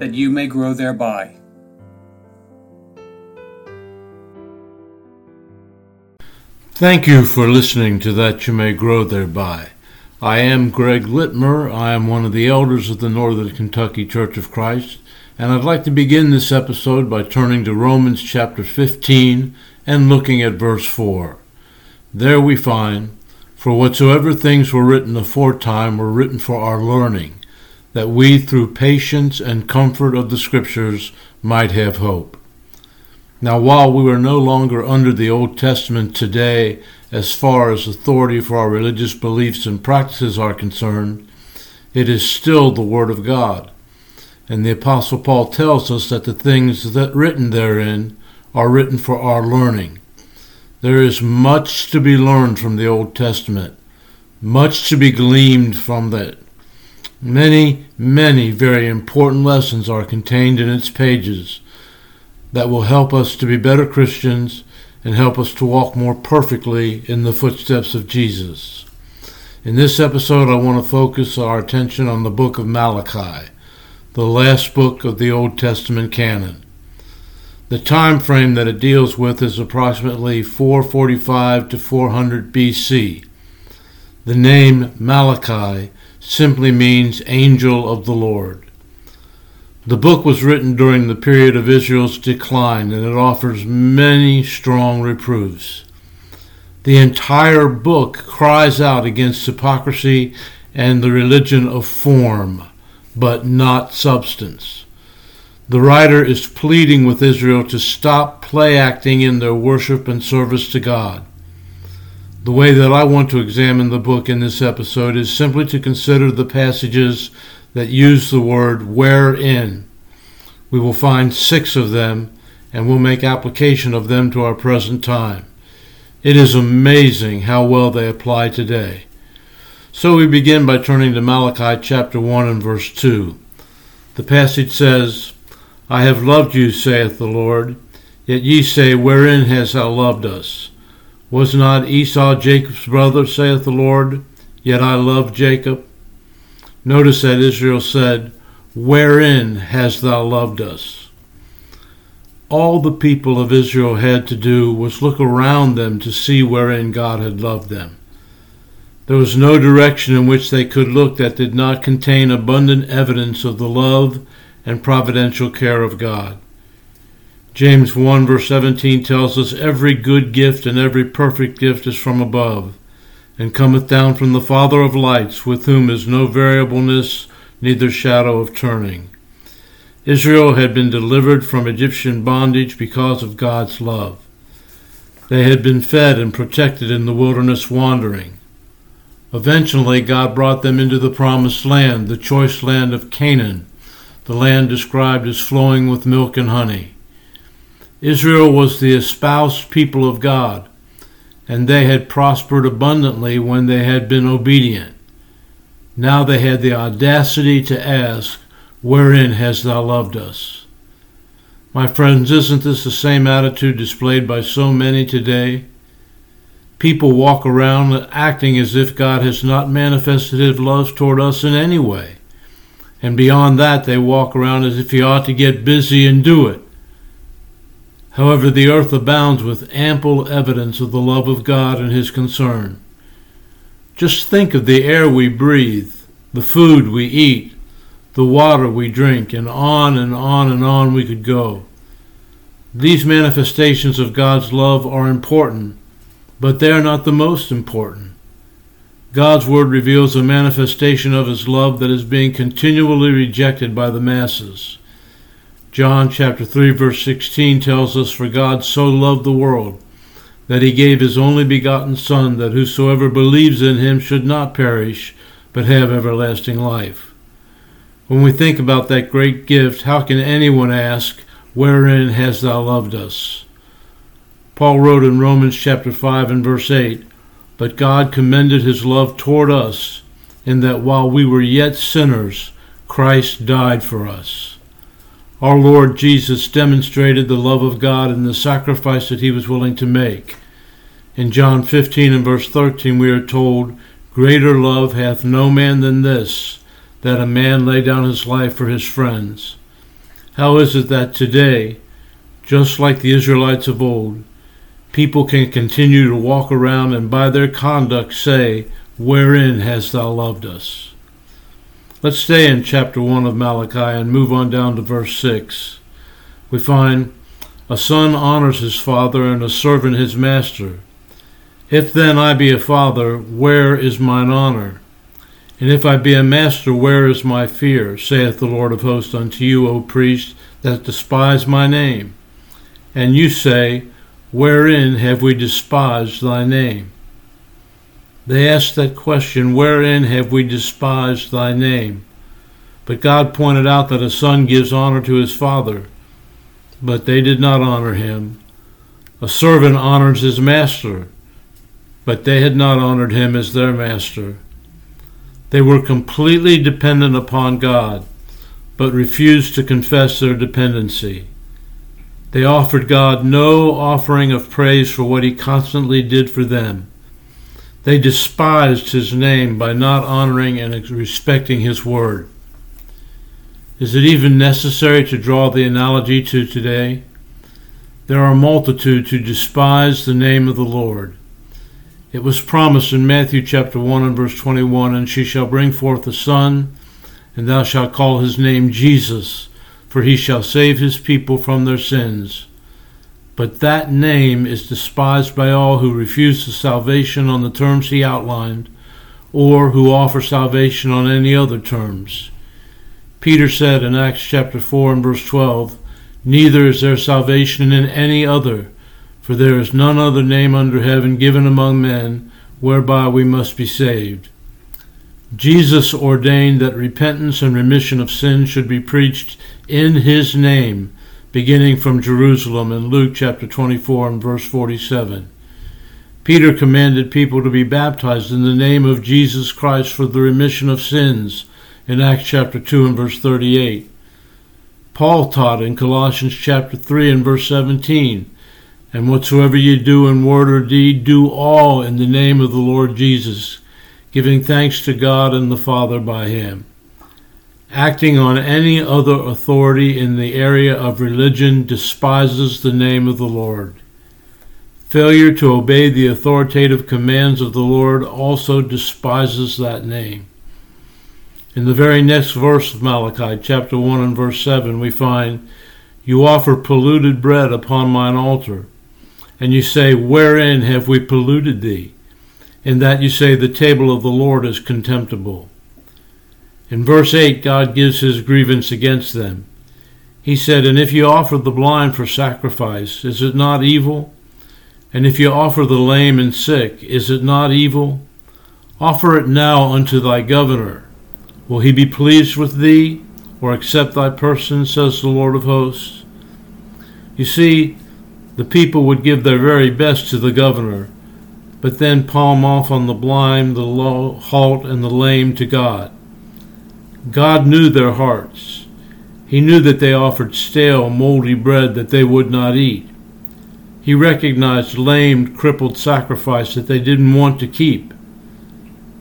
that you may grow thereby. Thank you for listening to That You May Grow Thereby. I am Greg Litmer. I am one of the elders of the Northern Kentucky Church of Christ, and I'd like to begin this episode by turning to Romans chapter 15 and looking at verse 4. There we find, For whatsoever things were written aforetime were written for our learning, that we through patience and comfort of the Scriptures might have hope. Now, while we are no longer under the Old Testament today as far as authority for our religious beliefs and practices are concerned, it is still the Word of God. And the Apostle Paul tells us that the things that written therein are written for our learning. There is much to be learned from the Old Testament, much to be gleaned from that. Many, many very important lessons are contained in its pages that will help us to be better Christians and help us to walk more perfectly in the footsteps of Jesus. In this episode, I want to focus our attention on the book of Malachi, the last book of the Old Testament canon. The time frame that it deals with is approximately 445 to 400 BC. The name Malachi simply means angel of the Lord. The book was written during the period of Israel's decline, and it offers many strong reproofs. The entire book cries out against hypocrisy and the religion of form, but not substance. The writer is pleading with Israel to stop play acting in their worship and service to God. The way that I want to examine the book in this episode is simply to consider the passages that use the word wherein. We will find six of them and we'll make application of them to our present time. It is amazing how well they apply today. So we begin by turning to Malachi chapter 1 and verse 2. The passage says, I have loved you, saith the Lord, yet ye say, Wherein hast thou loved us? Was not Esau Jacob's brother, saith the Lord, yet I loved Jacob? Notice that Israel said, Wherein hast thou loved us? All the people of Israel had to do was look around them to see wherein God had loved them. There was no direction in which they could look that did not contain abundant evidence of the love and providential care of God. James 1 verse 17 tells us, Every good gift and every perfect gift is from above, and cometh down from the Father of lights, with whom is no variableness, neither shadow of turning. Israel had been delivered from Egyptian bondage because of God's love. They had been fed and protected in the wilderness wandering. Eventually, God brought them into the promised land, the choice land of Canaan, the land described as flowing with milk and honey. Israel was the espoused people of God, and they had prospered abundantly when they had been obedient. Now they had the audacity to ask, Wherein hast thou loved us? My friends, isn't this the same attitude displayed by so many today? People walk around acting as if God has not manifested his love toward us in any way. And beyond that, they walk around as if he ought to get busy and do it. However, the earth abounds with ample evidence of the love of God and his concern. Just think of the air we breathe, the food we eat, the water we drink, and on and on and on we could go. These manifestations of God's love are important, but they are not the most important. God's Word reveals a manifestation of His love that is being continually rejected by the masses. John chapter 3 verse 16 tells us, For God so loved the world, that he gave his only begotten Son, that whosoever believes in him should not perish, but have everlasting life. When we think about that great gift, how can anyone ask, Wherein hast thou loved us? Paul wrote in Romans chapter 5 and verse 8, But God commended his love toward us, in that while we were yet sinners, Christ died for us. Our Lord Jesus demonstrated the love of God in the sacrifice that he was willing to make. In John 15 and verse 13, we are told, Greater love hath no man than this, that a man lay down his life for his friends. How is it that today, just like the Israelites of old, people can continue to walk around and by their conduct say, Wherein hast thou loved us? Let's stay in chapter 1 of Malachi and move on down to verse 6. We find, A son honors his father, and a servant his master. If then I be a father, where is mine honor? And if I be a master, where is my fear? saith the Lord of hosts unto you, O priest, that despise my name. And you say, Wherein have we despised thy name? They asked that question, Wherein have we despised thy name? But God pointed out that a son gives honor to his father, but they did not honor him. A servant honors his master but they had not honored him as their master. They were completely dependent upon God, but refused to confess their dependency. They offered God no offering of praise for what he constantly did for them. They despised his name by not honoring and respecting his word. Is it even necessary to draw the analogy to today? There are multitudes who despise the name of the Lord. It was promised in Matthew chapter 1 and verse 21 And she shall bring forth a son, and thou shalt call his name Jesus, for he shall save his people from their sins. But that name is despised by all who refuse the salvation on the terms he outlined, or who offer salvation on any other terms. Peter said in Acts chapter 4 and verse 12, Neither is there salvation in any other for there is none other name under heaven given among men whereby we must be saved. Jesus ordained that repentance and remission of sins should be preached in his name, beginning from Jerusalem in Luke chapter 24 and verse 47. Peter commanded people to be baptized in the name of Jesus Christ for the remission of sins in Acts chapter 2 and verse 38. Paul taught in Colossians chapter 3 and verse 17 and whatsoever ye do in word or deed, do all in the name of the Lord Jesus, giving thanks to God and the Father by him. Acting on any other authority in the area of religion despises the name of the Lord. Failure to obey the authoritative commands of the Lord also despises that name. In the very next verse of Malachi, chapter 1 and verse 7, we find, You offer polluted bread upon mine altar and you say, Wherein have we polluted thee? In that you say, The table of the Lord is contemptible. In verse 8, God gives his grievance against them. He said, And if you offer the blind for sacrifice, is it not evil? And if you offer the lame and sick, is it not evil? Offer it now unto thy governor. Will he be pleased with thee, or accept thy person, says the Lord of hosts? You see, the people would give their very best to the governor, but then palm off on the blind, the halt, and the lame to God. God knew their hearts. He knew that they offered stale, moldy bread that they would not eat. He recognized lamed, crippled sacrifice that they didn't want to keep.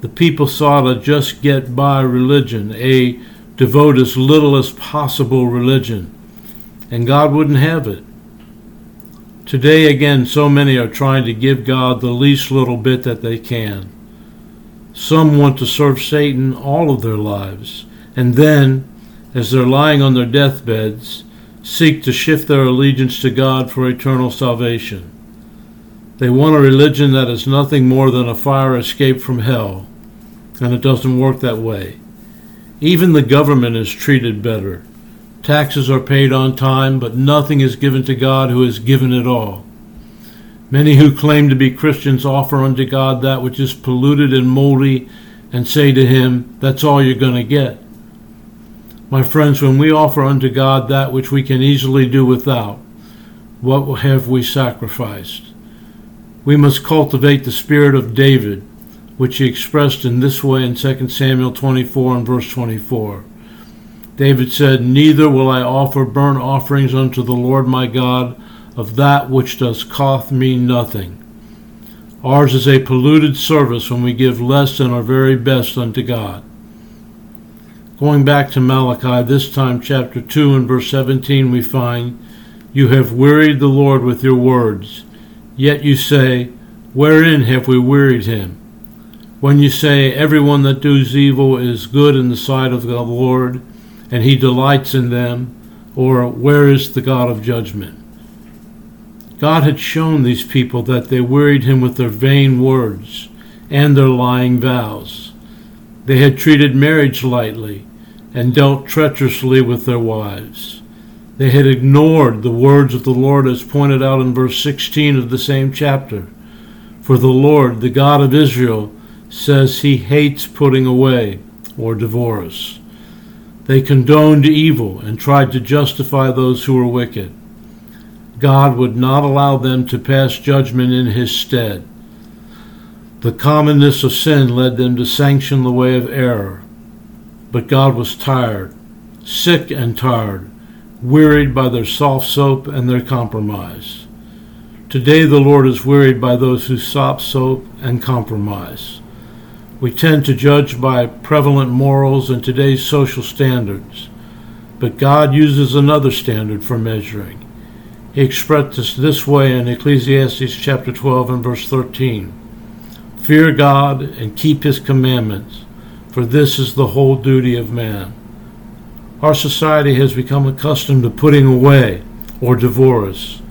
The people sought a just get by religion, a devote as little as possible religion, and God wouldn't have it. Today, again, so many are trying to give God the least little bit that they can. Some want to serve Satan all of their lives, and then, as they're lying on their deathbeds, seek to shift their allegiance to God for eternal salvation. They want a religion that is nothing more than a fire escape from hell, and it doesn't work that way. Even the government is treated better. Taxes are paid on time, but nothing is given to God who has given it all. Many who claim to be Christians offer unto God that which is polluted and moldy and say to him, That's all you're going to get. My friends, when we offer unto God that which we can easily do without, what have we sacrificed? We must cultivate the spirit of David, which he expressed in this way in 2 Samuel 24 and verse 24. David said, Neither will I offer burnt offerings unto the Lord my God of that which does cost me nothing. Ours is a polluted service when we give less than our very best unto God. Going back to Malachi, this time chapter 2 and verse 17, we find, You have wearied the Lord with your words. Yet you say, Wherein have we wearied him? When you say, Everyone that does evil is good in the sight of the Lord, and he delights in them, or Where is the God of judgment? God had shown these people that they wearied him with their vain words and their lying vows. They had treated marriage lightly and dealt treacherously with their wives. They had ignored the words of the Lord as pointed out in verse 16 of the same chapter. For the Lord, the God of Israel, says he hates putting away or divorce. They condoned evil and tried to justify those who were wicked. God would not allow them to pass judgment in his stead. The commonness of sin led them to sanction the way of error. But God was tired, sick and tired, wearied by their soft soap and their compromise. Today the Lord is wearied by those who soft soap and compromise. We tend to judge by prevalent morals and today's social standards, but God uses another standard for measuring. He expressed this this way in Ecclesiastes chapter 12 and verse 13 Fear God and keep his commandments, for this is the whole duty of man. Our society has become accustomed to putting away or divorce,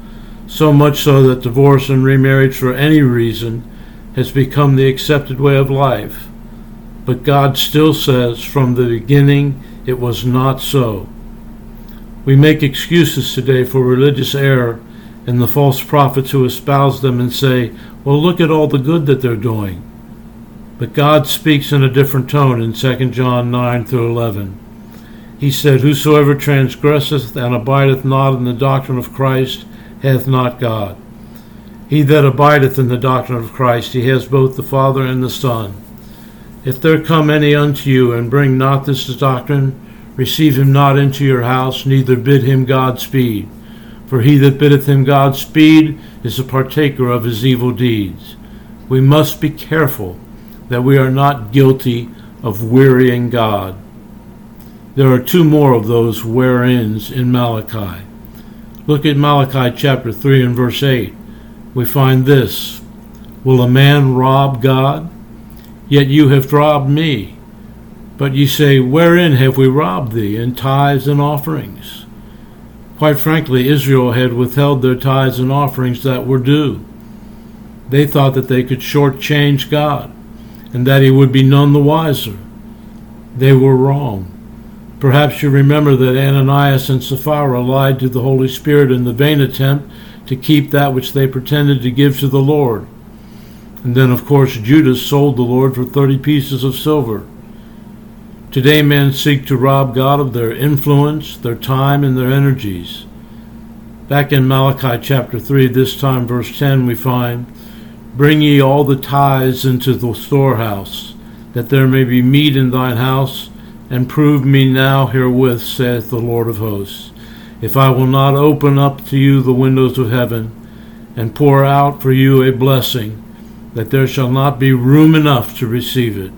so much so that divorce and remarriage for any reason has become the accepted way of life. But God still says from the beginning it was not so. We make excuses today for religious error and the false prophets who espouse them and say, well, look at all the good that they're doing. But God speaks in a different tone in 2 John 9 through 11. He said, Whosoever transgresseth and abideth not in the doctrine of Christ hath not God. He that abideth in the doctrine of Christ, he has both the Father and the Son. If there come any unto you and bring not this doctrine, Receive him not into your house, neither bid him Godspeed. For he that biddeth him Godspeed is a partaker of his evil deeds. We must be careful that we are not guilty of wearying God. There are two more of those whereins in Malachi. Look at Malachi chapter 3 and verse 8. We find this Will a man rob God? Yet you have robbed me. But ye say, Wherein have we robbed thee? In tithes and offerings. Quite frankly, Israel had withheld their tithes and offerings that were due. They thought that they could shortchange God, and that he would be none the wiser. They were wrong. Perhaps you remember that Ananias and Sapphira lied to the Holy Spirit in the vain attempt to keep that which they pretended to give to the Lord. And then, of course, Judas sold the Lord for thirty pieces of silver. Today, men seek to rob God of their influence, their time, and their energies. Back in Malachi chapter 3, this time verse 10, we find, Bring ye all the tithes into the storehouse, that there may be meat in thine house, and prove me now herewith, saith the Lord of hosts, if I will not open up to you the windows of heaven, and pour out for you a blessing, that there shall not be room enough to receive it.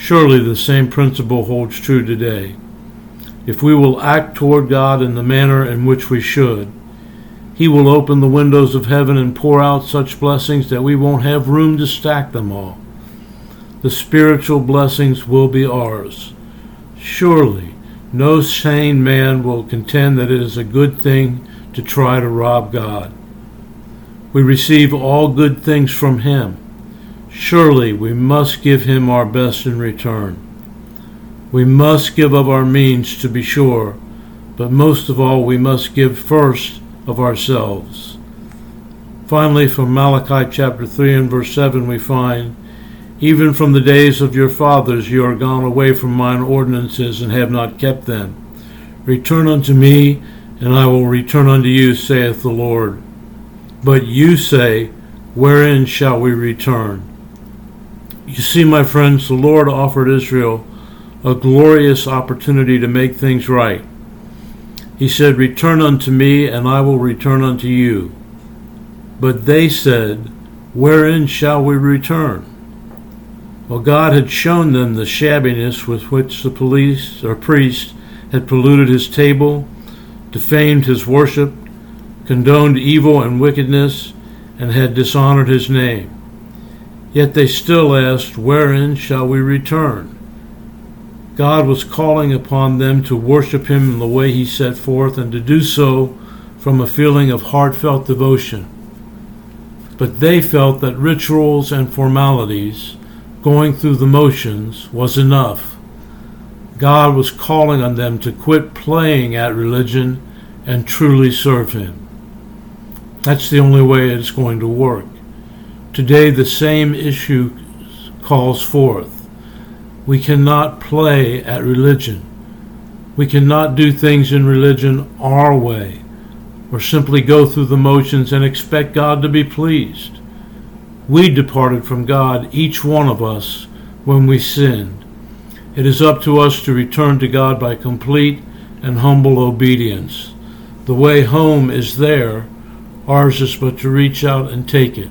Surely the same principle holds true today. If we will act toward God in the manner in which we should, He will open the windows of heaven and pour out such blessings that we won't have room to stack them all. The spiritual blessings will be ours. Surely no sane man will contend that it is a good thing to try to rob God. We receive all good things from Him. Surely we must give him our best in return. We must give of our means, to be sure, but most of all, we must give first of ourselves. Finally, from Malachi chapter 3 and verse 7, we find, Even from the days of your fathers you are gone away from mine ordinances and have not kept them. Return unto me, and I will return unto you, saith the Lord. But you say, Wherein shall we return? You see, my friends, the Lord offered Israel a glorious opportunity to make things right. He said, Return unto me, and I will return unto you. But they said, Wherein shall we return? Well, God had shown them the shabbiness with which the police or priest had polluted his table, defamed his worship, condoned evil and wickedness, and had dishonored his name. Yet they still asked, Wherein shall we return? God was calling upon them to worship Him in the way He set forth and to do so from a feeling of heartfelt devotion. But they felt that rituals and formalities going through the motions was enough. God was calling on them to quit playing at religion and truly serve Him. That's the only way it's going to work. Today, the same issue calls forth. We cannot play at religion. We cannot do things in religion our way, or simply go through the motions and expect God to be pleased. We departed from God, each one of us, when we sinned. It is up to us to return to God by complete and humble obedience. The way home is there, ours is but to reach out and take it.